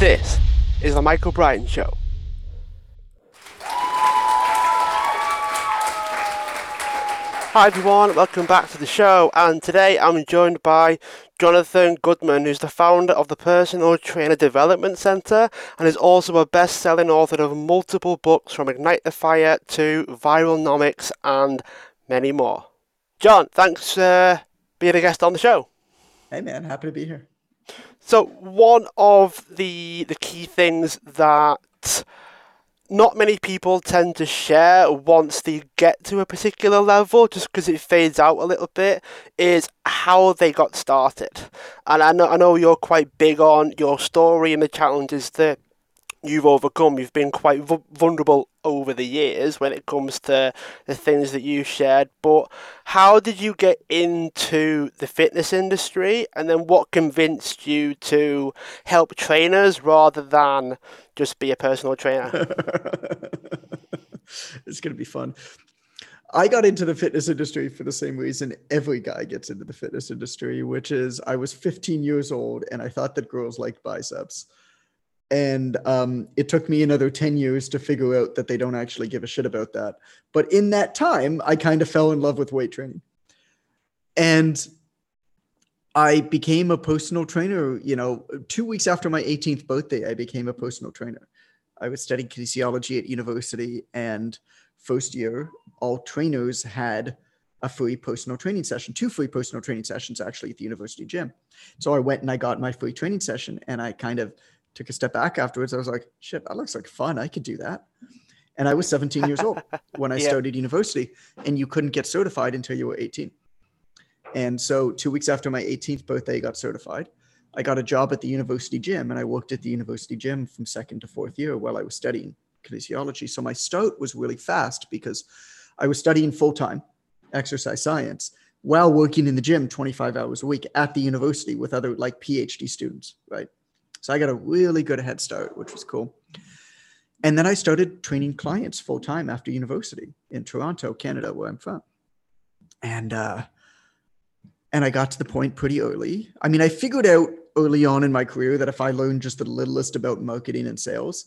This is The Michael Brian Show. Hi everyone, welcome back to the show. And today I'm joined by Jonathan Goodman, who's the founder of the Personal Trainer Development Center and is also a best selling author of multiple books from Ignite the Fire to Viralnomics and many more. John, thanks for uh, being a guest on the show. Hey man, happy to be here. So one of the the key things that not many people tend to share once they get to a particular level, just because it fades out a little bit, is how they got started. And I know I know you're quite big on your story and the challenges that you've overcome. You've been quite vulnerable over the years when it comes to the things that you shared. But how did you get into the fitness industry? And then what convinced you to help trainers rather than just be a personal trainer? it's going to be fun. I got into the fitness industry for the same reason every guy gets into the fitness industry, which is I was 15 years old and I thought that girls liked biceps and um, it took me another 10 years to figure out that they don't actually give a shit about that. But in that time i kind of fell in love with weight training. And i became a personal trainer you know two weeks after my 18th birthday i became a personal trainer. I was studying kinesiology at university and first year all trainers had a free personal training session two free personal training sessions actually at the university gym. So i went and i got my free training session and i kind of took a step back afterwards. I was like, shit, that looks like fun. I could do that. And I was 17 years old when I yeah. started university, and you couldn't get certified until you were 18. And so, two weeks after my 18th birthday, I got certified. I got a job at the university gym, and I worked at the university gym from second to fourth year while I was studying kinesiology. So, my start was really fast because I was studying full time exercise science while working in the gym 25 hours a week at the university with other like PhD students, right? So I got a really good head start, which was cool. And then I started training clients full time after university in Toronto, Canada, where I'm from. And uh, and I got to the point pretty early. I mean, I figured out early on in my career that if I learned just the littlest about marketing and sales,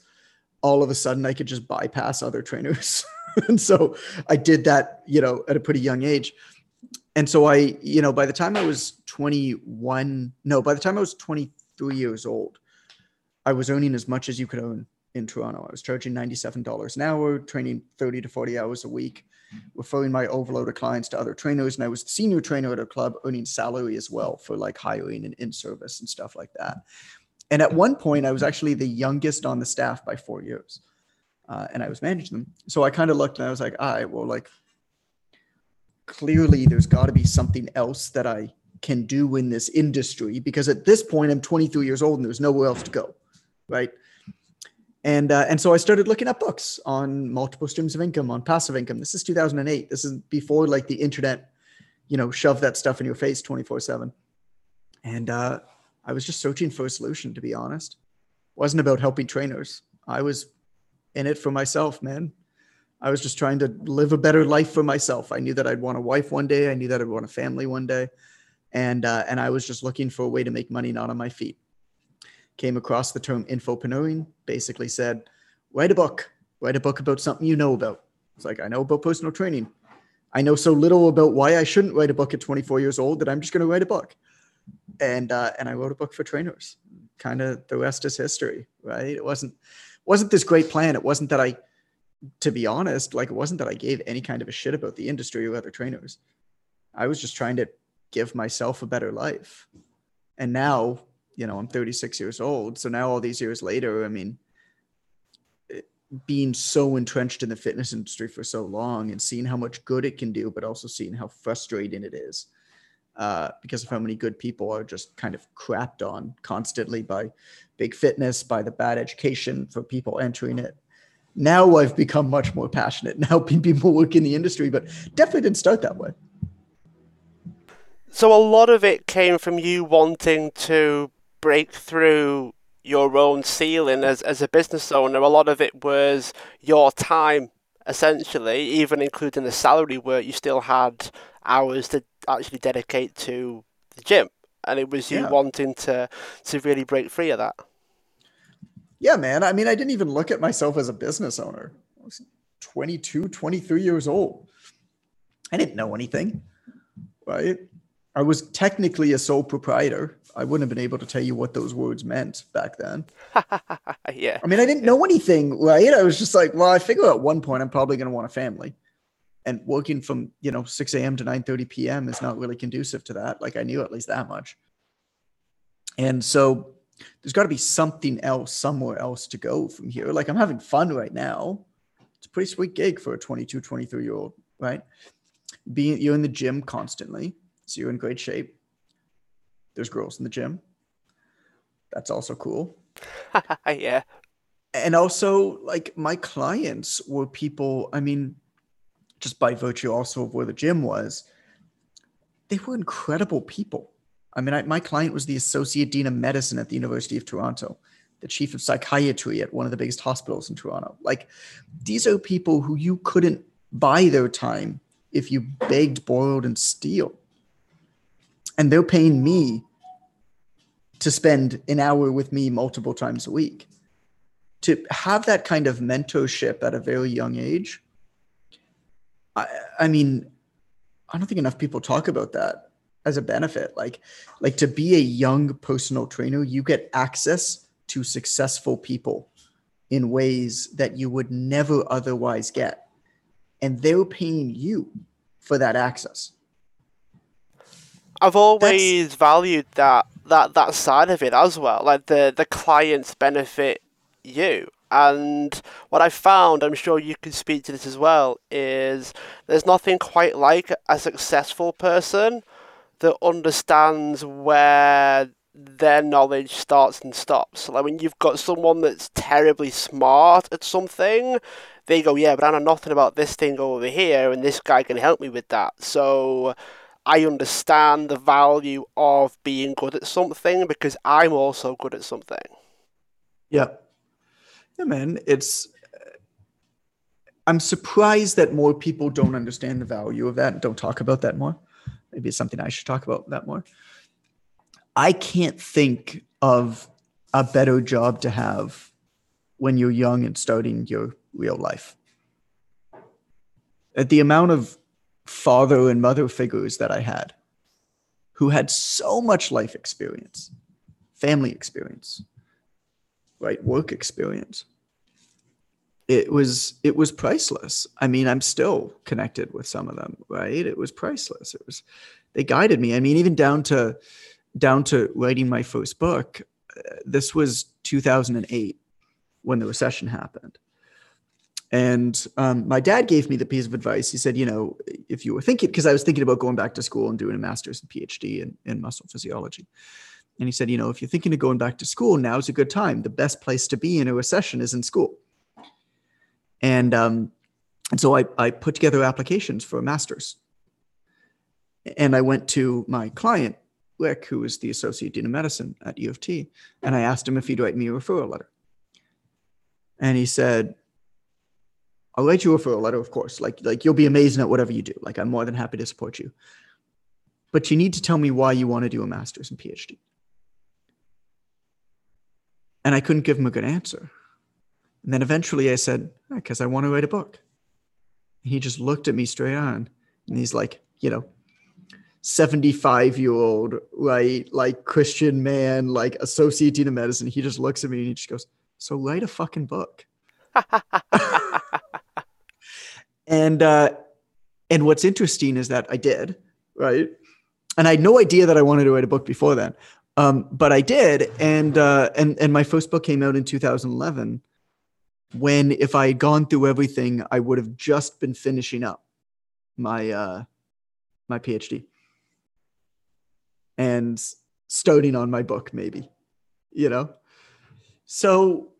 all of a sudden I could just bypass other trainers. and so I did that, you know, at a pretty young age. And so I, you know, by the time I was 21, no, by the time I was 23 years old, I was earning as much as you could own in Toronto. I was charging $97 an hour, training 30 to 40 hours a week, referring my overload of clients to other trainers. And I was the senior trainer at a club earning salary as well for like hiring and in service and stuff like that. And at one point, I was actually the youngest on the staff by four years. Uh, and I was managing them. So I kind of looked and I was like, all right, well, like clearly there's got to be something else that I can do in this industry because at this point I'm 23 years old and there's nowhere else to go right? And uh, and so I started looking at books on multiple streams of income, on passive income. This is 2008. This is before like the internet, you know, shove that stuff in your face 24 seven. And uh, I was just searching for a solution, to be honest. It wasn't about helping trainers. I was in it for myself, man. I was just trying to live a better life for myself. I knew that I'd want a wife one day. I knew that I'd want a family one day, and uh, and I was just looking for a way to make money not on my feet came across the term infopreneuring, basically said, write a book, write a book about something you know about. It's like, I know about personal training. I know so little about why I shouldn't write a book at 24 years old that I'm just going to write a book. And, uh, and I wrote a book for trainers. Kind of the rest is history, right? It wasn't, wasn't this great plan. It wasn't that I, to be honest, like it wasn't that I gave any kind of a shit about the industry or other trainers. I was just trying to give myself a better life. And now you know, I'm 36 years old. So now all these years later, I mean, being so entrenched in the fitness industry for so long and seeing how much good it can do, but also seeing how frustrating it is uh, because of how many good people are just kind of crapped on constantly by big fitness, by the bad education for people entering it. Now I've become much more passionate in helping people work in the industry, but definitely didn't start that way. So a lot of it came from you wanting to break through your own ceiling as, as a business owner. A lot of it was your time, essentially, even including the salary work, you still had hours to actually dedicate to the gym. And it was you yeah. wanting to, to really break free of that. Yeah, man. I mean, I didn't even look at myself as a business owner. I was 22, 23 years old. I didn't know anything, right? I was technically a sole proprietor. I wouldn't have been able to tell you what those words meant back then. yeah. I mean, I didn't know anything, right? I was just like, well, I figure at one point I'm probably going to want a family. And working from, you know, 6 a.m. to 9 30 p.m. is not really conducive to that. Like I knew at least that much. And so there's got to be something else somewhere else to go from here. Like I'm having fun right now. It's a pretty sweet gig for a 22, 23 year old, right? Being you're in the gym constantly, so you're in great shape. There's girls in the gym. That's also cool. yeah. And also, like my clients were people, I mean, just by virtue also of where the gym was, they were incredible people. I mean, I, my client was the associate dean of medicine at the University of Toronto, the chief of psychiatry at one of the biggest hospitals in Toronto. Like, these are people who you couldn't buy their time if you begged, borrowed, and steal. And they're paying me to spend an hour with me multiple times a week. To have that kind of mentorship at a very young age, I, I mean, I don't think enough people talk about that as a benefit. Like, like to be a young personal trainer, you get access to successful people in ways that you would never otherwise get. And they're paying you for that access. I've always That's... valued that that that side of it as well. Like the the clients benefit you. And what I found, I'm sure you can speak to this as well, is there's nothing quite like a successful person that understands where their knowledge starts and stops. Like when you've got someone that's terribly smart at something, they go, Yeah, but I know nothing about this thing over here, and this guy can help me with that. So I understand the value of being good at something because I'm also good at something. Yeah. Yeah, man. It's I'm surprised that more people don't understand the value of that and don't talk about that more. Maybe it's something I should talk about that more. I can't think of a better job to have when you're young and starting your real life. At the amount of father and mother figures that I had who had so much life experience, family experience, right? Work experience. It was it was priceless. I mean, I'm still connected with some of them, right? It was priceless. It was they guided me. I mean, even down to down to writing my first book. Uh, this was 2008 when the recession happened and um, my dad gave me the piece of advice. He said, you know, if you were thinking, because I was thinking about going back to school and doing a master's and PhD in, in muscle physiology. And he said, you know, if you're thinking of going back to school, now's a good time. The best place to be in a recession is in school. And um, and so I, I put together applications for a master's. And I went to my client, Rick, who is the associate dean of medicine at U of T, and I asked him if he'd write me a referral letter. And he said, I'll write you a referral letter, of course. Like, like you'll be amazing at whatever you do. Like, I'm more than happy to support you. But you need to tell me why you want to do a master's and PhD. And I couldn't give him a good answer. And then eventually I said, ah, because I want to write a book. And he just looked at me straight on. And he's like, you know, 75 year old, right? Like Christian man, like associate dean of medicine. He just looks at me and he just goes, So write a fucking book. and uh, and what's interesting is that I did right, and I had no idea that I wanted to write a book before then, um, but I did, and uh, and and my first book came out in 2011. When if I had gone through everything, I would have just been finishing up my uh, my PhD and starting on my book, maybe, you know. So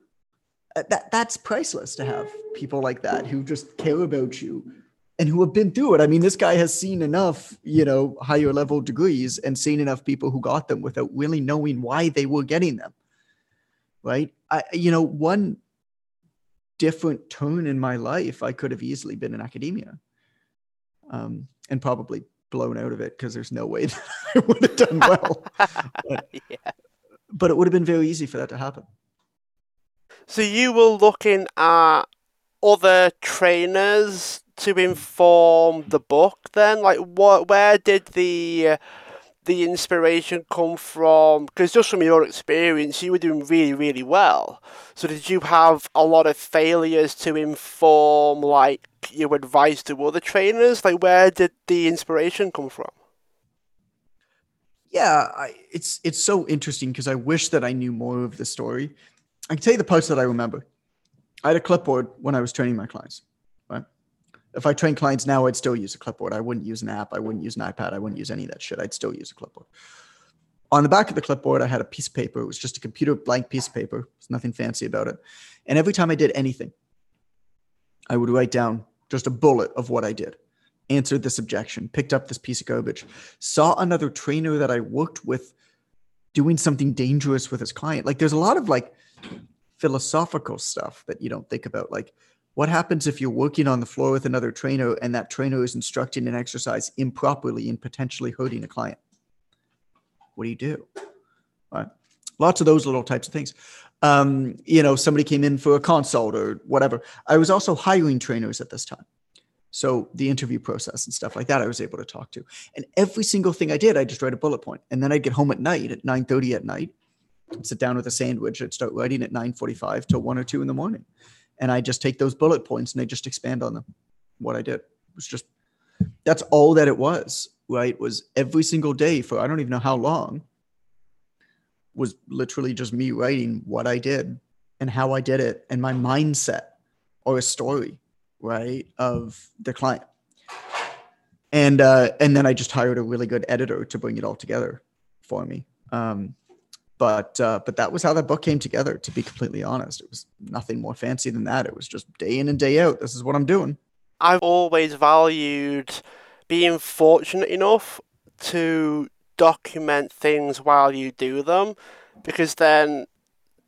that that's priceless to have people like that who just care about you and who have been through it. I mean, this guy has seen enough, you know, higher level degrees and seen enough people who got them without really knowing why they were getting them. Right? I, you know, one different turn in my life, I could have easily been in academia, um, and probably blown out of it because there's no way that I would have done well. but, yeah. but it would have been very easy for that to happen. So you were looking at other trainers to inform the book then? Like what where did the the inspiration come from? Because just from your experience you were doing really really well. So did you have a lot of failures to inform like your advice to other trainers? Like where did the inspiration come from? Yeah I, it's it's so interesting because i wish that i knew more of the story i can tell you the post that i remember. I had a clipboard when i was training my clients right? If i train clients now i'd still use a clipboard. I wouldn't use an app. I wouldn't use an ipad. I wouldn't use any of that shit. I'd still use a clipboard. On the back of the clipboard i had a piece of paper. It was just a computer blank piece of paper. There's nothing fancy about it. And every time i did anything i would write down just a bullet of what i did answered this objection, picked up this piece of garbage, saw another trainer that I worked with doing something dangerous with his client. Like there's a lot of like philosophical stuff that you don't think about. Like what happens if you're working on the floor with another trainer and that trainer is instructing an exercise improperly and potentially hurting a client? What do you do? Right. Lots of those little types of things. Um, you know, somebody came in for a consult or whatever. I was also hiring trainers at this time. So the interview process and stuff like that, I was able to talk to. And every single thing I did, I just write a bullet point. And then I'd get home at night at 9:30 at night, sit down with a sandwich, I'd start writing at 9:45 till one or two in the morning. And I just take those bullet points and I just expand on them. What I did was just that's all that it was, right? Was every single day for I don't even know how long was literally just me writing what I did and how I did it and my mindset or a story right of the client and uh, and then i just hired a really good editor to bring it all together for me um, but uh, but that was how that book came together to be completely honest it was nothing more fancy than that it was just day in and day out this is what i'm doing i've always valued being fortunate enough to document things while you do them because then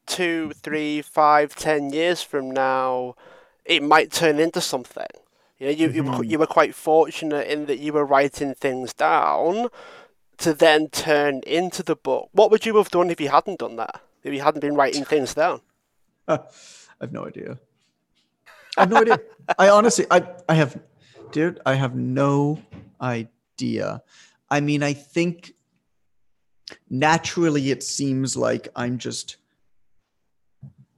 two three five ten years from now it might turn into something. You know, you, mm-hmm. you, you were quite fortunate in that you were writing things down to then turn into the book. What would you have done if you hadn't done that? If you hadn't been writing things down? I have no idea. I have no idea. I honestly, I, I have, dude, I have no idea. I mean, I think naturally it seems like I'm just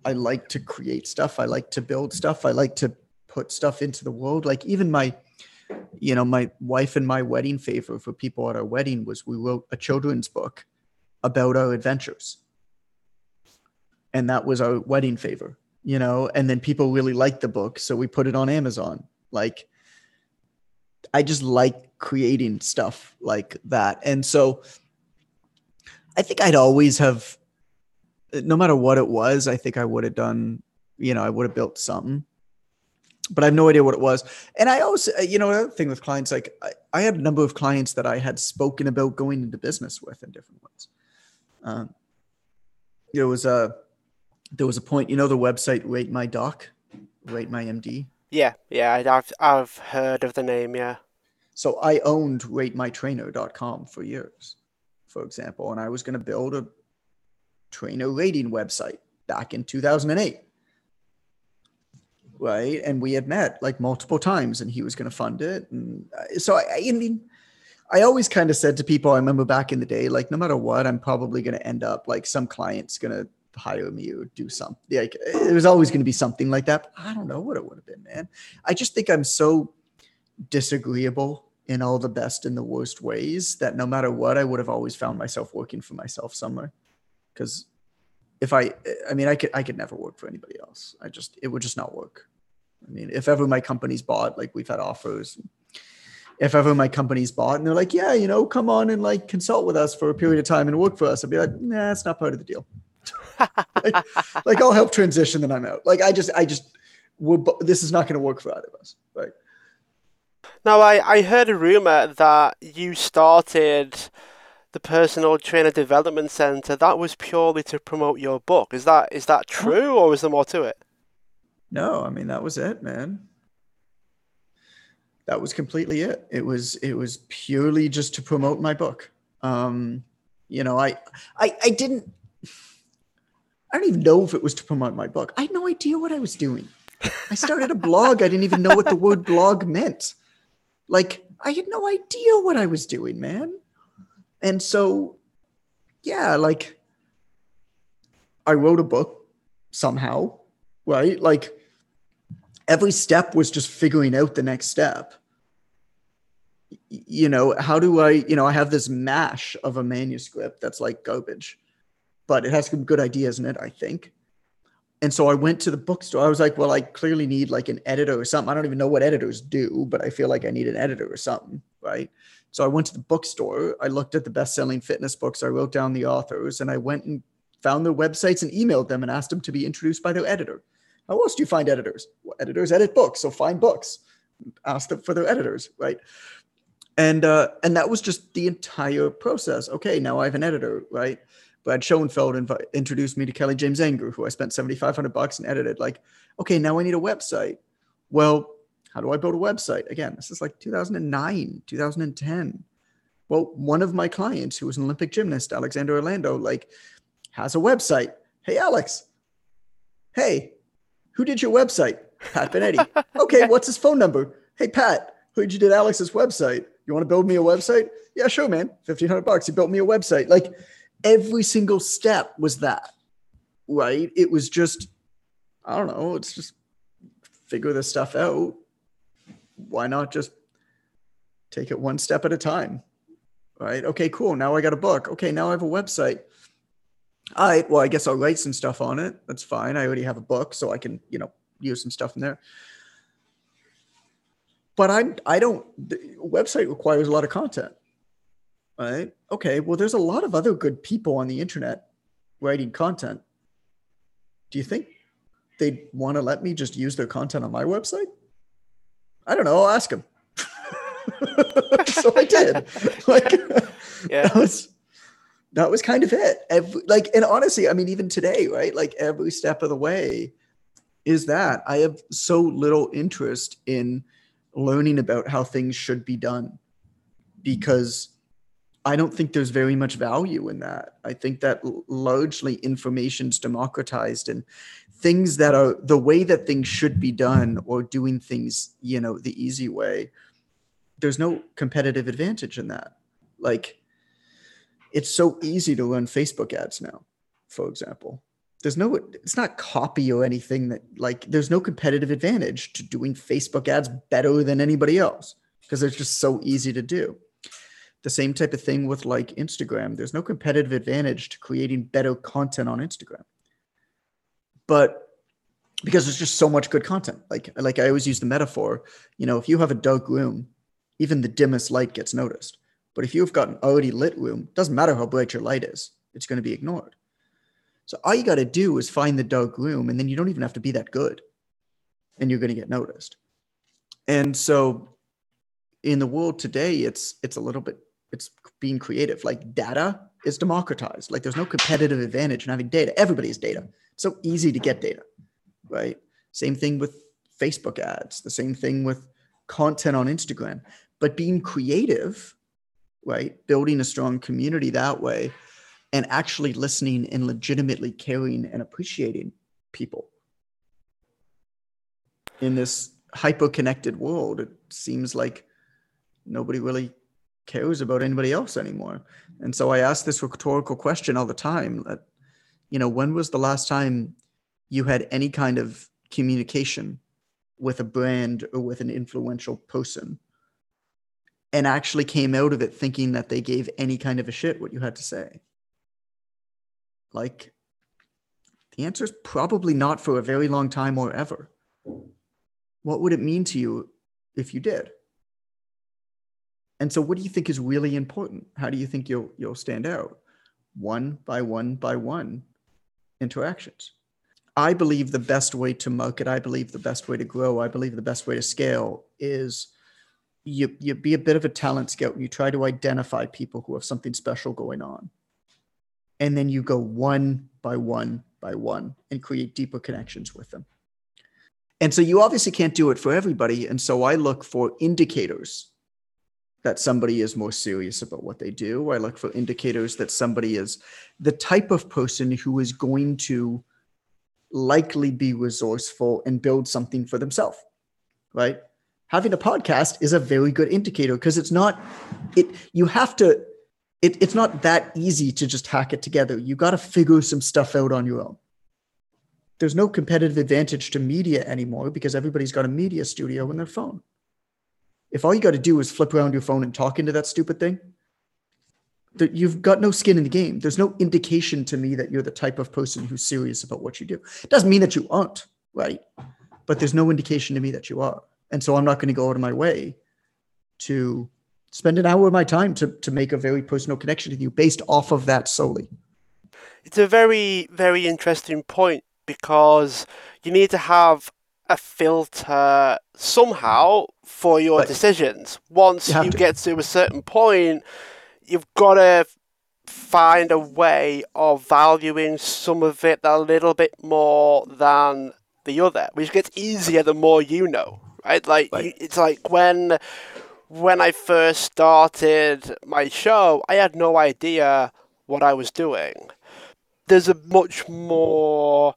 I like to create stuff. I like to build stuff. I like to put stuff into the world. Like even my, you know, my wife and my wedding favor for people at our wedding was we wrote a children's book about our adventures. And that was our wedding favor, you know, and then people really liked the book. So we put it on Amazon. Like, I just like creating stuff like that. And so I think I'd always have no matter what it was, I think I would have done, you know, I would have built something. But I have no idea what it was. And I also, uh, you know, another thing with clients, like I, I had a number of clients that I had spoken about going into business with in different ways. Um, there was a, there was a point, you know, the website Rate My Doc, Rate My MD. Yeah, yeah, I've I've heard of the name. Yeah. So I owned RateMyTrainer.com for years, for example, and I was going to build a trainer rating website back in 2008 right? And we had met like multiple times and he was going to fund it. And uh, so I, I mean i always kind of said to people i remember back in the day like no matter what i'm probably going to end up like some client's going to hire me or do something like it was always going to be something like that. I don't know what it would have been man. I just think i'm so disagreeable in all the best and the worst ways that no matter what i would have always found myself working for myself somewhere. Because if I, I mean, I could, I could never work for anybody else. I just, it would just not work. I mean, if ever my company's bought, like we've had offers, if ever my company's bought and they're like, yeah, you know, come on and like consult with us for a period of time and work for us, I'd be like, nah, it's not part of the deal. like, like, I'll help transition, then I'm out. Like I just, I just, we're, this is not going to work for either of us. Right. Now, I, I heard a rumor that you started the personal trainer development center that was purely to promote your book is that is that true or is there more to it no i mean that was it man that was completely it it was it was purely just to promote my book um you know i i i didn't i I don't even know if it was to promote my book. I had no idea what I was doing. I started a blog. I didn't even know what the word blog meant. Like, I had no idea what I was doing, man. And so, yeah, like, I wrote a book somehow, right? Like, every step was just figuring out the next step. You know, how do I, you know, I have this mash of a manuscript that's like garbage, but it has some good ideas in it, I think and so I went to the bookstore. I was like, well, I clearly need like an editor or something. I don't even know what editors do, but I feel like I need an editor or something, right? So I went to the bookstore. I looked at the best-selling fitness books. I wrote down the authors, and I went and found their websites and emailed them and asked them to be introduced by their editor. How else do you find editors? Well, editors edit books, so find books. Ask them for their editors, right? And uh, and that was just the entire process. Okay, now I have an editor, right? Brad Schoenfeld inv- introduced me to Kelly James-Enger, who I spent 7,500 bucks and edited. Like, okay, now I need a website. Well, how do I build a website? Again, this is like 2009, 2010. Well, one of my clients, who was an Olympic gymnast, Alexander Orlando, like, has a website. Hey, Alex. Hey, who did your website? Pat Benetti. okay, what's his phone number? Hey, Pat, who did you did Alex's website? You want to build me a website? Yeah, sure, man. 1500 bucks. He built me a website. Like, every single step was that, right? It was just, I don't know, it's just figure this stuff out. Why not just take it one step at a time? Right? Okay, cool. Now I got a book. Okay, now I have a website. All right, well, I guess I'll write some stuff on it. That's fine. I already have a book, so I can, you know, use some stuff in there. But I'm I don't the website requires a lot of content right? Okay, well, there's a lot of other good people on the internet writing content. Do you think they'd want to let me just use their content on my website? I don't know. I'll ask him. so I did. Like, yeah. that was that was kind of it. Every, like, and honestly, I mean, even today, right? Like every step of the way is that I have so little interest in learning about how things should be done because I don't think there's very much value in that. I think that largely information's democratized and things that are the way that things should be done or doing things, you know, the easy way. There's no competitive advantage in that. Like it's so easy to run Facebook ads now, for example. There's no it's not copy or anything that like there's no competitive advantage to doing Facebook ads better than anybody else because it's just so easy to do the same type of thing with like Instagram. There's no competitive advantage to creating better content on Instagram. But because there's just so much good content. Like like I always use the metaphor, you know, if you have a dark room, even the dimmest light gets noticed. But if you've got an already lit room, doesn't matter how bright your light is, it's going to be ignored. So all you got to do is find the dark room, and then you don't even have to be that good, and you're going to get noticed. And so, in the world today, it's it's a little bit it's being creative. Like data is democratized. Like there's no competitive advantage in having data. Everybody has data. It's so easy to get data, right? Same thing with Facebook ads. The same thing with content on Instagram. But being creative, right? Building a strong community that way, and actually listening and legitimately caring and appreciating people in this hyper connected world. It seems like nobody really cares about anybody else anymore. And so I ask this rhetorical question all the time that, you know, when was the last time you had any kind of communication with a brand or with an influential person and actually came out of it thinking that they gave any kind of a shit what you had to say? Like, the answer is probably not for a very long time or ever. What would it mean to you if you did? And so what do you think is really important? How do you think you'll you'll stand out? One by one by one interactions. I believe the best way to market, I believe the best way to grow, I believe the best way to scale is you you be a bit of a talent scout. You try to identify people who have something special going on. And then you go one by one by one and create deeper connections with them. And so you obviously can't do it for everybody. And so I look for indicators that somebody is more serious about what they do. I look for indicators that somebody is the type of person who is going to likely be resourceful and build something for themselves, right? Having a podcast is a very good indicator because it's not it you have to it, it's not that easy to just hack it together. You got to figure some stuff out on your own. There's no competitive advantage to media anymore because everybody's got a media studio in their phone. If all you got to do is flip around your phone and talk into that stupid thing, that you've got no skin in the game. There's no indication to me that you're the type of person who's serious about what you do. It doesn't mean that you aren't, right? But there's no indication to me that you are. And so I'm not going to go out of my way to spend an hour of my time to, to make a very personal connection with you based off of that solely. It's a very, very interesting point because you need to have a filter somehow for your decisions. Once you, you get to a certain point, you've got to find a way of valuing some of it a little bit more than the other, which gets easier the more you know, right? Like right. it's like when when I first started my show, I had no idea what I was doing. There's a much more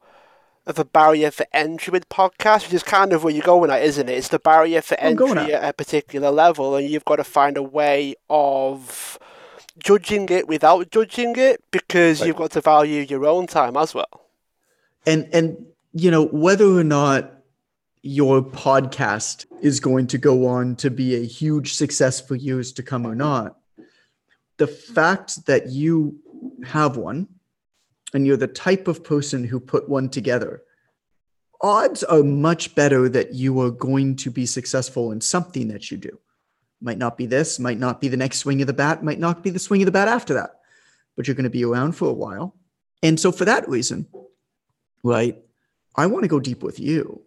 of a barrier for entry with podcasts, which is kind of where you're going at, isn't it? It's the barrier for entry at a particular level, and you've got to find a way of judging it without judging it because right. you've got to value your own time as well. And and you know whether or not your podcast is going to go on to be a huge success for years to come or not, the fact that you have one and you're the type of person who put one together, odds are much better that you are going to be successful in something that you do. Might not be this, might not be the next swing of the bat, might not be the swing of the bat after that, but you're going to be around for a while. And so, for that reason, right, I want to go deep with you.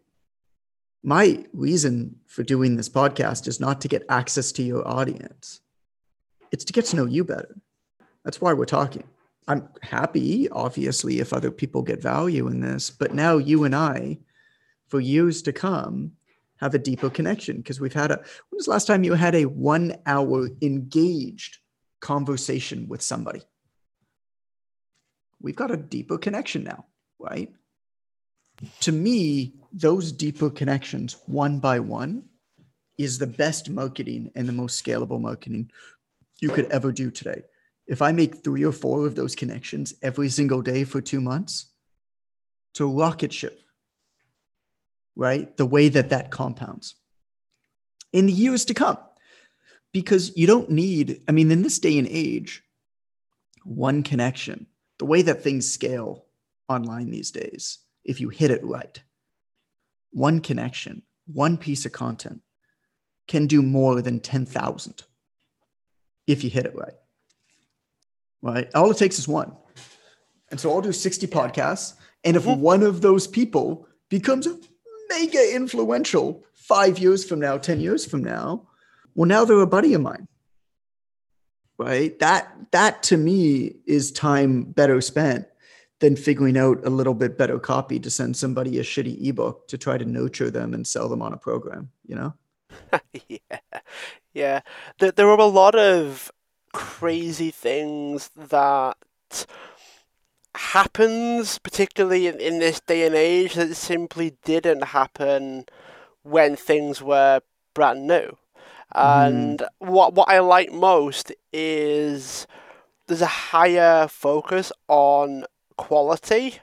My reason for doing this podcast is not to get access to your audience, it's to get to know you better. That's why we're talking. I'm happy, obviously, if other people get value in this, but now you and I, for years to come, have a deeper connection because we've had a when was the last time you had a one hour engaged conversation with somebody? We've got a deeper connection now right? To me those deeper connections one by one is the best marketing and the most scalable marketing you could ever do today if i make three or four of those connections every single day for two months to rocket ship right? The way that that compounds in the years to come. Because you don't need, I mean, in this day and age, one connection, the way that things scale online these days, if you hit it right, one connection, one piece of content can do more than 10,000 if you hit it right. Right? All it takes is one. And so I'll do 60 podcasts. And if mm-hmm. one of those people becomes mega influential five years from now, 10 years from now, well, now they're a buddy of mine. Right. That that to me is time better spent than figuring out a little bit better copy to send somebody a shitty ebook to try to nurture them and sell them on a program, you know? yeah. Yeah. There, there are a lot of crazy things that happens, particularly in, in this day and age, that simply didn't happen when things were brand new. And mm. what what I like most is there's a higher focus on quality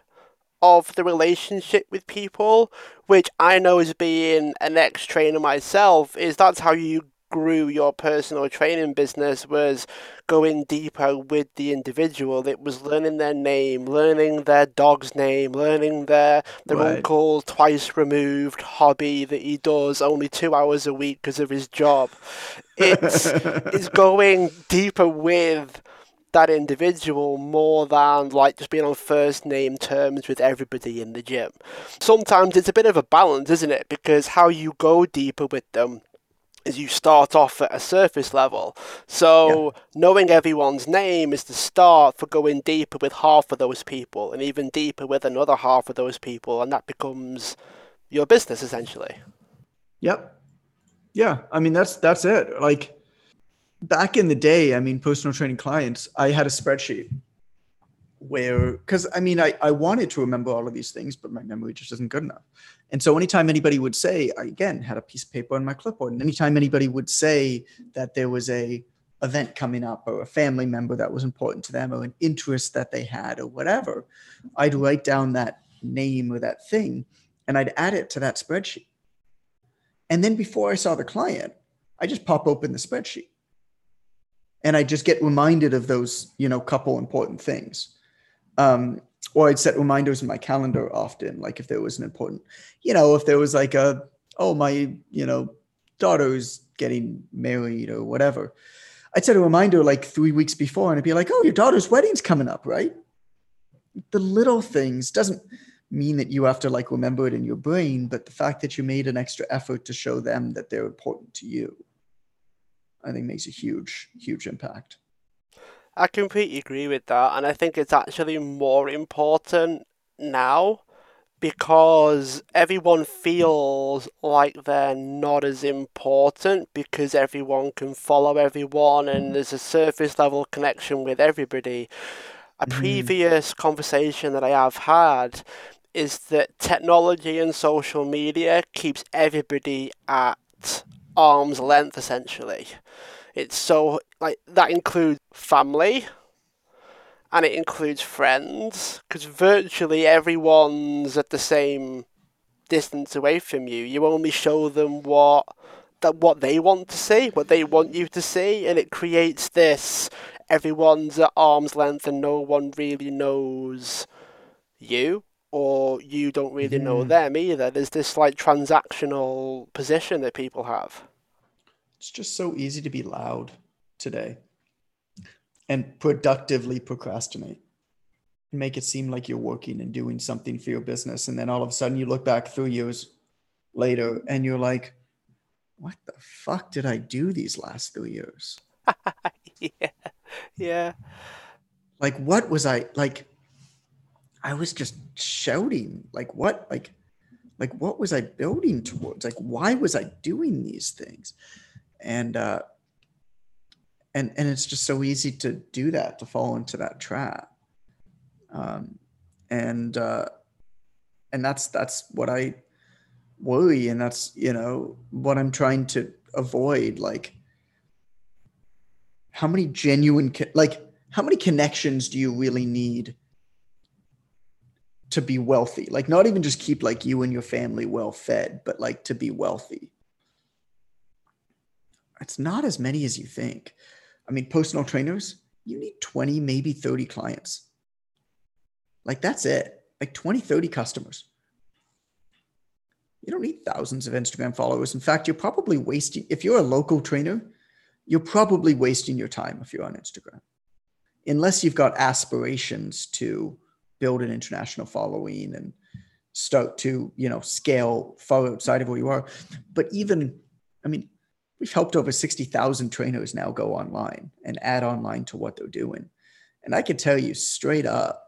of the relationship with people, which I know as being an ex trainer myself, is that's how you grew your personal training business was going deeper with the individual. It was learning their name, learning their dog's name, learning their their right. uncle twice removed hobby that he does only two hours a week because of his job. It's it's going deeper with that individual more than like just being on first name terms with everybody in the gym. Sometimes it's a bit of a balance, isn't it? Because how you go deeper with them is you start off at a surface level. So yeah. knowing everyone's name is the start for going deeper with half of those people and even deeper with another half of those people and that becomes your business essentially. Yep. Yeah, I mean that's that's it. Like back in the day, I mean personal training clients, I had a spreadsheet. where because I mean I, I wanted to remember all of these things, but my memory just isn't good enough. And so anytime anybody would say, I again had a piece of paper on my clipboard, and anytime anybody would say that there was a event coming up or a family member that was important to them or an interest that they had or whatever, I'd write down that name or that thing and I'd add it to that spreadsheet. And then before I saw the client, I just pop open the spreadsheet and I just get reminded of those, you know, couple important things. Um, or I'd set reminders in my calendar often, like if there was an important, you know, if there was like a, oh, my, you know, daughter's getting married or whatever. I'd set a reminder like three weeks before and I'd be like, oh, your daughter's wedding's coming up, right? The little things doesn't mean that you have to like remember it in your brain, but the fact that you made an extra effort to show them that they're important to you, I think makes a huge, huge impact. I completely agree with that, and I think it's actually more important now because everyone feels like they're not as important because everyone can follow everyone and there's a surface level connection with everybody. A mm. previous conversation that I have had is that technology and social media keeps everybody at arm's length essentially. It's so like that includes family, and it includes friends because virtually everyone's at the same distance away from you. You only show them what that what they want to see, what they want you to see, and it creates this everyone's at arm's length and no one really knows you or you don't really know hmm. them either. There's this like transactional position that people have. It's just so easy to be loud today and productively procrastinate and make it seem like you're working and doing something for your business. And then all of a sudden you look back three years later and you're like, what the fuck did I do these last three years? yeah. Yeah. Like, what was I like? I was just shouting, like, what? Like, like what was I building towards? Like, why was I doing these things? And uh and and it's just so easy to do that to fall into that trap. Um, and uh, and that's that's what i worry and that's you know what i'm trying to avoid like how many genuine like how many connections do you really need to be wealthy? Like not even just keep like you and your family well fed but like to be wealthy. It's not as many as you think I mean, personal trainers, you need 20, maybe 30 clients. Like that's it. Like 20, 30 customers. You don't need thousands of Instagram followers. In fact, you're probably wasting, if you're a local trainer, you're probably wasting your time if you're on Instagram. Unless you've got aspirations to build an international following and start to, you know, scale far outside of where you are. But even, I mean, we've helped over 60,000 trainers now go online and add online to what they're doing. And I can tell you straight up,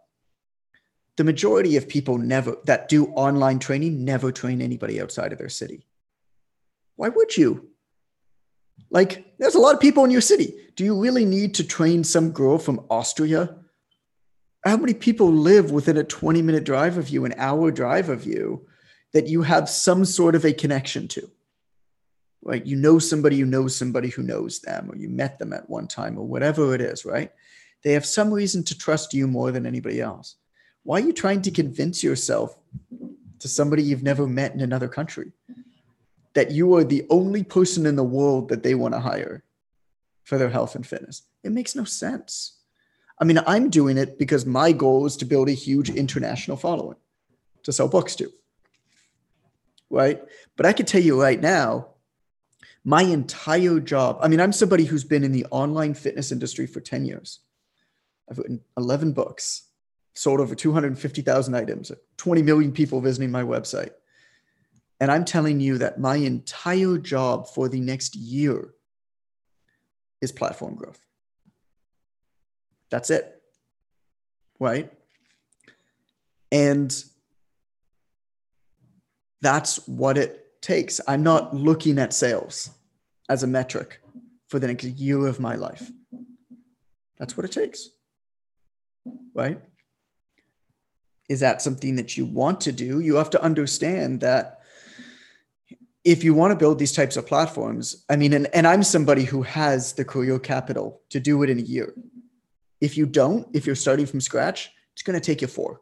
the majority of people never that do online training never train anybody outside of their city. Why would you? Like, there's a lot of people in your city. Do you really need to train some girl from Austria? How many people live within a 20 minute drive of you, an hour drive of you, that you have some sort of a connection to? Right? You know somebody who knows somebody who knows them, or you met them at one time, or whatever it is, right? They have some reason to trust you more than anybody else. Why are you trying to convince yourself to somebody you've never met in another country that you are the only person in the world that they want to hire for their health and fitness? It makes no sense. I mean, I'm doing it because my goal is to build a huge international following to sell books to. Right. But I can tell you right now, my entire job. I mean, I'm somebody who's been in the online fitness industry for 10 years. I've written 11 books, sold over 250,000 items, 20 million people visiting my website. And I'm telling you that my entire job for the next year is platform growth. That's it. Right? And that's what it takes. I'm not looking at sales as a metric for the next year of my life. That's what it takes. Right? is that something that you want to do? You have to understand that if you want to build these types of platforms, I mean, and, and I'm somebody who has the career capital to do it in a year. If you don't, if you're starting from scratch, it's going to take you four.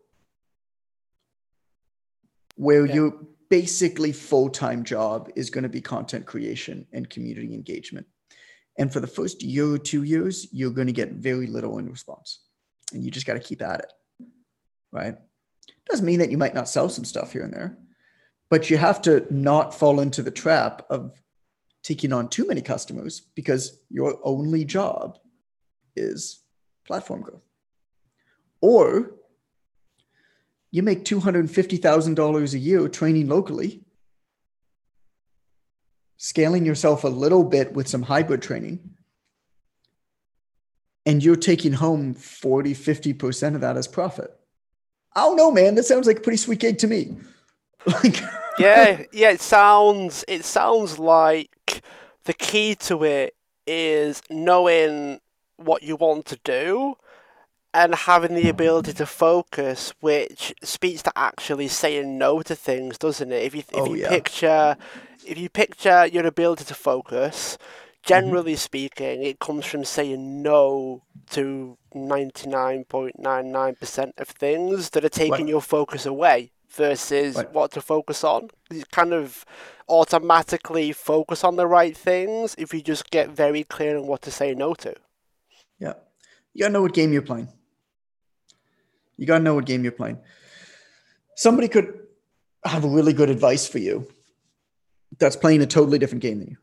Where yeah. your basically full-time job is going to be content creation and community engagement. And for the first year or two years, you're going to get very little in response. And you just got to keep at it. Right. Doesn't mean that you might not sell some stuff here and there, but you have to not fall into the trap of taking on too many customers because your only job is platform growth. Or you make $250,000 a year training locally, scaling yourself a little bit with some hybrid training, and you're taking home 40, 50% of that as profit. I don't know, man. That sounds like a pretty sweet gig to me. Like yeah, yeah, it sounds it sounds like the key to it is knowing what you want to do and having the ability to focus, which speaks to actually saying no to things, doesn't it? If you if oh, you yeah. picture if you picture your ability to focus, generally mm-hmm. speaking, it comes from saying no to ninety nine point nine nine percent of things that are taking your focus away versus right. what to focus on. You kind of automatically focus on the right things if you just get very clear on what to say no to. Yeah. You gotta know what game you're playing. You gotta know what game you're playing. Somebody could have a really good advice for you that's playing a totally different game than you.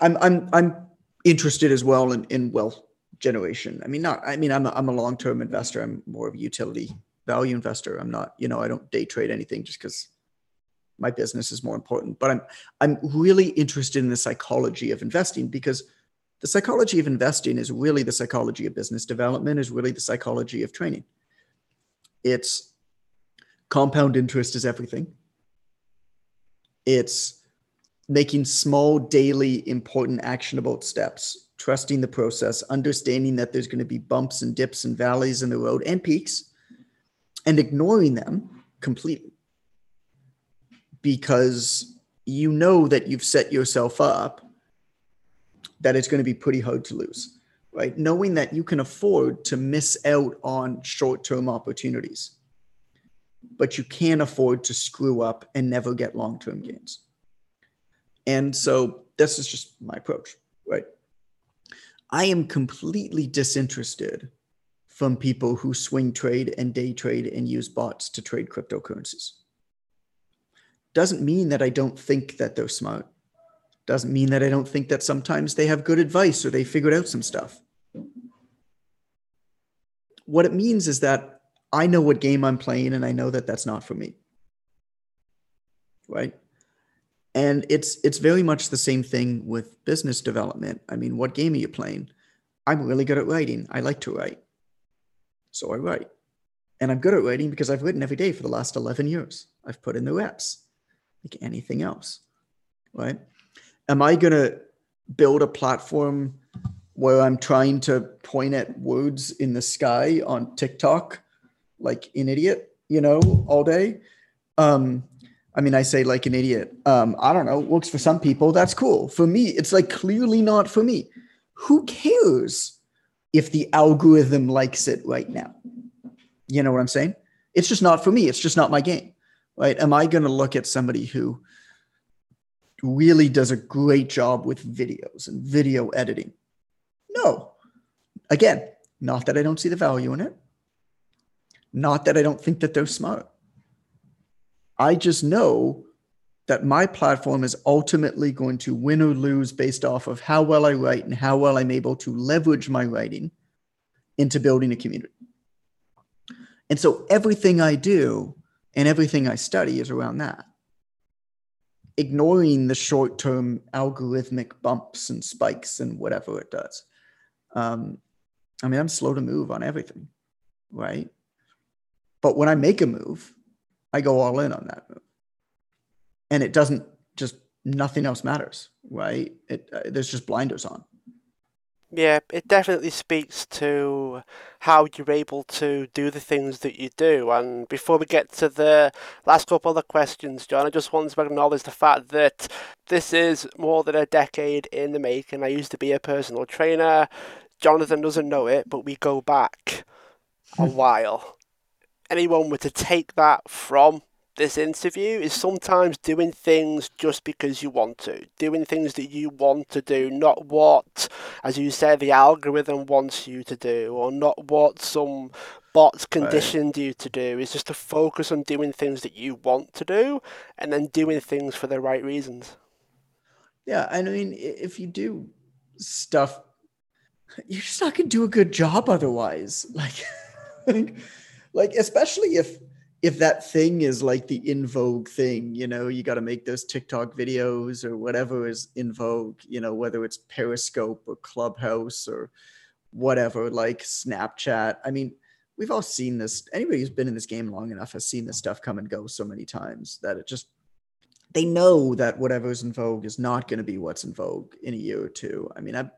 I'm I'm I'm interested as well in, in wealth generation. I mean, not I mean I'm a, I'm a long-term investor. I'm more of a utility value investor. I'm not, you know, I don't day trade anything just because my business is more important. But I'm I'm really interested in the psychology of investing because the psychology of investing is really the psychology of business development, is really the psychology of training. It's compound interest is everything. It's making small, daily, important, actionable steps, trusting the process, understanding that there's going to be bumps and dips and valleys in the road and peaks, and ignoring them completely because you know that you've set yourself up that it's going to be pretty hard to lose right knowing that you can afford to miss out on short-term opportunities but you can't afford to screw up and never get long-term gains and so this is just my approach right i am completely disinterested from people who swing trade and day trade and use bots to trade cryptocurrencies. Doesn't mean that I don't think that they're smart. Doesn't mean that I don't think that sometimes they have good advice or they figured out some stuff. What it means is that I know what game I'm playing and I know that that's not for me. Right? And it's it's very much the same thing with business development. I mean, what game are you playing? I'm really good at writing. I like to write. So I write. And I'm good at writing because I've written every day for the last 11 years. I've put in the reps, like anything else, right? Am I going to build a platform where I'm trying to point at words in the sky on TikTok like an idiot, you know, all day? Um, I mean, I say like an idiot. Um, I don't know, works for some people. That's cool. For me, it's like clearly not for me. Who cares? if the algorithm likes it right now. You know what I'm saying? It's just not for me. It's just not my game, right? Am I going to look at somebody who really does a great job with videos and video editing? No. Again, not that I don't see the value in it, not that I don't think that they're smart. I just know that my platform is ultimately going to win or lose based off of how well I write and how well I'm able to leverage my writing into building a community. And so everything I do and everything I study is around that. Ignoring the short term algorithmic bumps and spikes and whatever it does. Um, I mean, I'm slow to move on everything, right? But when I make a move, I go all in on that move. And it doesn't just nothing else matters right? It uh, there's just blinders on Yeah, it definitely speaks to how you're able to do the things that you do. And before we get to the last couple of questions, John, I just want to acknowledge the fact that this is more than a decade in the making. I used to be a personal trainer. Jonathan doesn't know it, but we go back a while. Anyone were to take that from this interview is sometimes doing things just because you want to, doing things that you want to do, not what, as you said, the algorithm wants you to do, or not what some bots conditioned right. you to do. Is just to focus on doing things that you want to do, and then doing things for the right reasons. Yeah, I mean, if you do stuff, you're just not gonna do a good job otherwise. Like, like, like especially if if that thing is like the in vogue thing, you know, you got to make those TikTok videos or whatever is in vogue, you know, whether it's Periscope or Clubhouse or whatever, like Snapchat. I mean, we've all seen this. Anybody who's been in this game long enough has seen this stuff come and go so many times that it just, they know that whatever's in vogue is not going to be what's in vogue in a year or two. I mean, I've,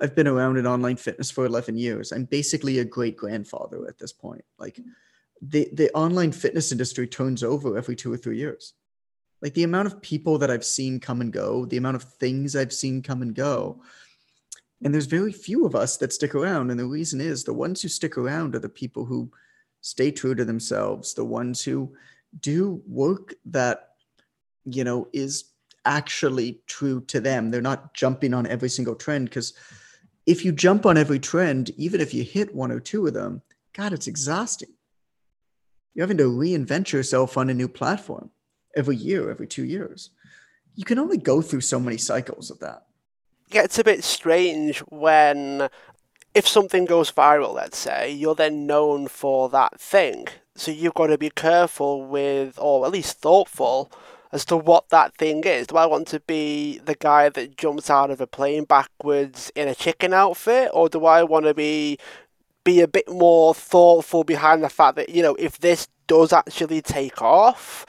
I've been around in online fitness for 11 years. I'm basically a great grandfather at this point. Like, the the online fitness industry turns over every two or three years. Like the amount of people that I've seen come and go, the amount of things I've seen come and go. And there's very few of us that stick around. And the reason is the ones who stick around are the people who stay true to themselves, the ones who do work that, you know, is actually true to them. They're not jumping on every single trend because if you jump on every trend, even if you hit one or two of them, God, it's exhausting you're having to reinvent yourself on a new platform every year, every two years. You can only go through so many cycles of that. Yeah, it's a bit strange when, if something goes viral, let's say, you're then known for that thing. So you've got to be careful with, or at least thoughtful, as to what that thing is. Do I want to be the guy that jumps out of a plane backwards in a chicken outfit, or do I want to be be a bit more thoughtful behind the fact that, you know, if this does actually take off,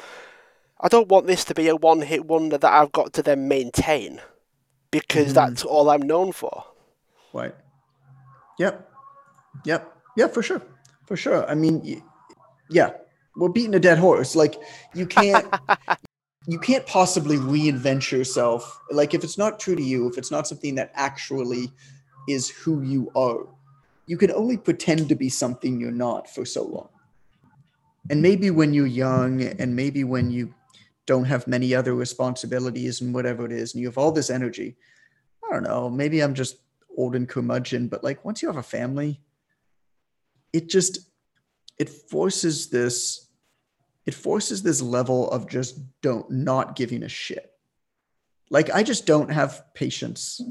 I don't want this to be a one hit wonder that I've got to then maintain because mm-hmm. that's all I'm known for. Right. Yep. Yep. Yeah, for sure. For sure. I mean, yeah, we're beating a dead horse. Like, you can't. you can't possibly reinvent yourself like if it's not true to you if it's not something that actually is who you are you can only pretend to be something you're not for so long. And maybe when you're young and maybe when you don't have many other responsibilities and whatever it is, and you have all this energy, I don't know, maybe I'm just old and curmudgeon, but like once you have a family, it just it forces this it forces this level of just don't not giving a shit. Like I just don't have patience.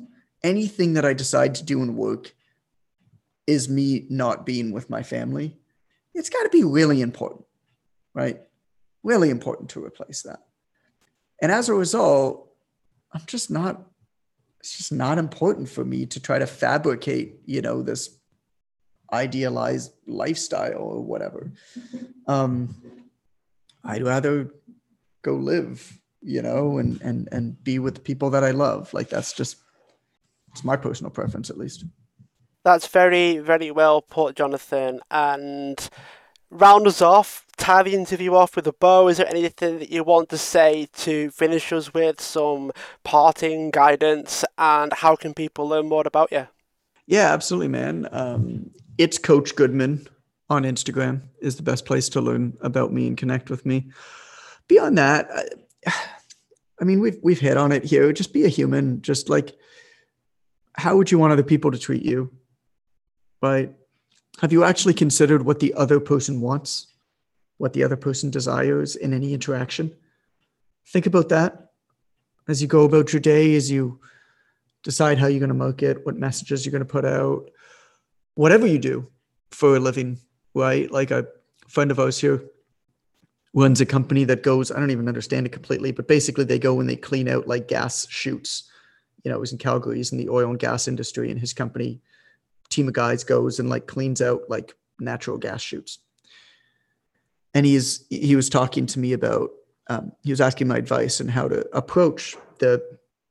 Anything that I decide to do in work is me not being with my family, it's got to be really important, right? Really important to replace that. And as a result, I'm just not, it's just not important for me to try to fabricate, you know, this idealized lifestyle or whatever. Um, I'd rather go live, you know, and and and be with the people that I love. Like that's just it's my personal preference at least. That's very, very well put, Jonathan. And round us off, tie the interview off with a bow. Is there anything that you want to say to finish us with? Some parting guidance, and how can people learn more about you? Yeah, absolutely, man. Um, it's Coach Goodman on Instagram is the best place to learn about me and connect with me. Beyond that, I, I mean, we've we've hit on it here. Just be a human. Just like, how would you want other people to treat you? Right? Have you actually considered what the other person wants, what the other person desires in any interaction? Think about that as you go about your day, as you decide how you're going to market, what messages you're going to put out, whatever you do for a living, right? Like a friend of ours here runs a company that goes, I don't even understand it completely, but basically they go and they clean out like gas chutes. You know, it was in Calgary, he's in the oil and gas industry, and his company team of guys goes and like cleans out like natural gas chutes. And he's he was talking to me about um, he was asking my advice and how to approach the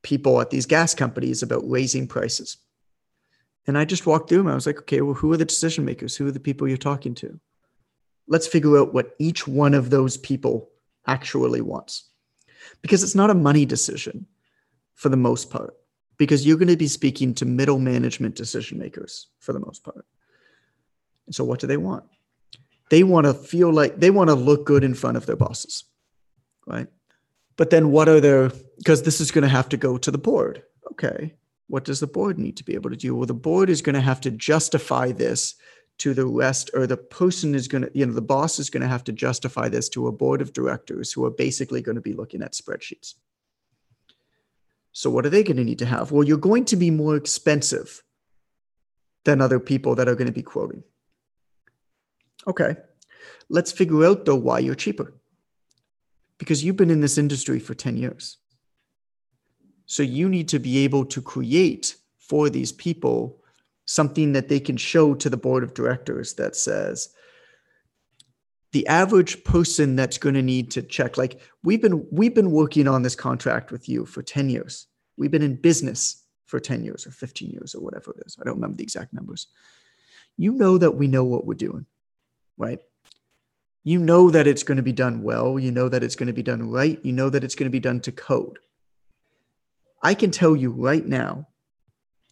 people at these gas companies about raising prices. And I just walked through them. I was like, okay, well, who are the decision makers? Who are the people you're talking to? Let's figure out what each one of those people actually wants. Because it's not a money decision for the most part, because you're going to be speaking to middle management decision makers for the most part. And so, what do they want? They want to feel like they want to look good in front of their bosses, right? But then, what are their, because this is going to have to go to the board. Okay. What does the board need to be able to do? Well, the board is going to have to justify this to the rest, or the person is going to, you know, the boss is going to have to justify this to a board of directors who are basically going to be looking at spreadsheets. So, what are they going to need to have? Well, you're going to be more expensive than other people that are going to be quoting. Okay, let's figure out though why you're cheaper. Because you've been in this industry for 10 years. So, you need to be able to create for these people something that they can show to the board of directors that says, the average person that's going to need to check like we've been we've been working on this contract with you for 10 years we've been in business for 10 years or 15 years or whatever it is. I don't remember the exact numbers. You know that we know what we're doing right? You know that it's going to be done well. You know that it's going to be done right. You know that it's going to be done to code. I can tell you right now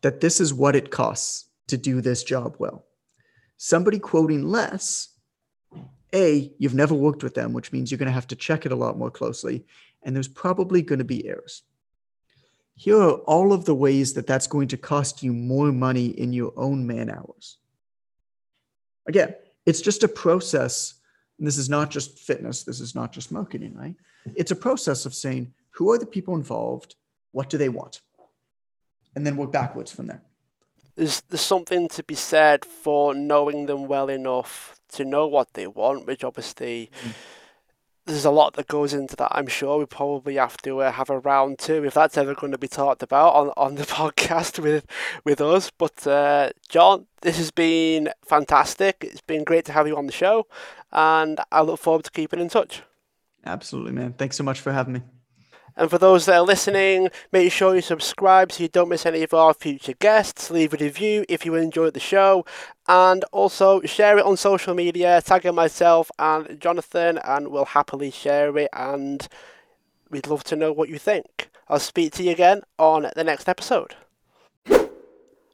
that this is what it costs to do this job well. Somebody quoting less a, you've never worked with them, which means you're going to have to check it a lot more closely. And there's probably going to be errors. Here are all of the ways that that's going to cost you more money in your own man hours. Again, it's just a process. And this is not just fitness, this is not just marketing, right? It's a process of saying, who are the people involved? What do they want? And then work backwards from there. There's, there's something to be said for knowing them well enough to know what they want, which obviously mm. There's a lot that goes into that. I'm sure we probably have to uh, have a round two if that's ever going to be talked about on, on the podcast with with us. But uh, John, this has been fantastic. It's been great to have you on the show, and I look forward to keeping in touch. Absolutely, man. Thanks so much for having me. And for those that are listening, make sure you subscribe so you don't miss any of our future guests. Leave a review if you enjoyed the show. And also share it on social media, tagging myself and Jonathan, and we'll happily share it. And we'd love to know what you think. I'll speak to you again on the next episode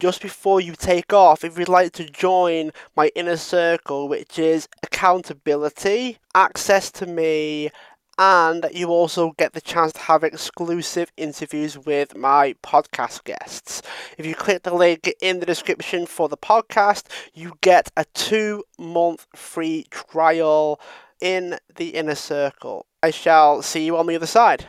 just before you take off, if you'd like to join my inner circle, which is accountability, access to me, and you also get the chance to have exclusive interviews with my podcast guests. If you click the link in the description for the podcast, you get a two month free trial in the inner circle. I shall see you on the other side.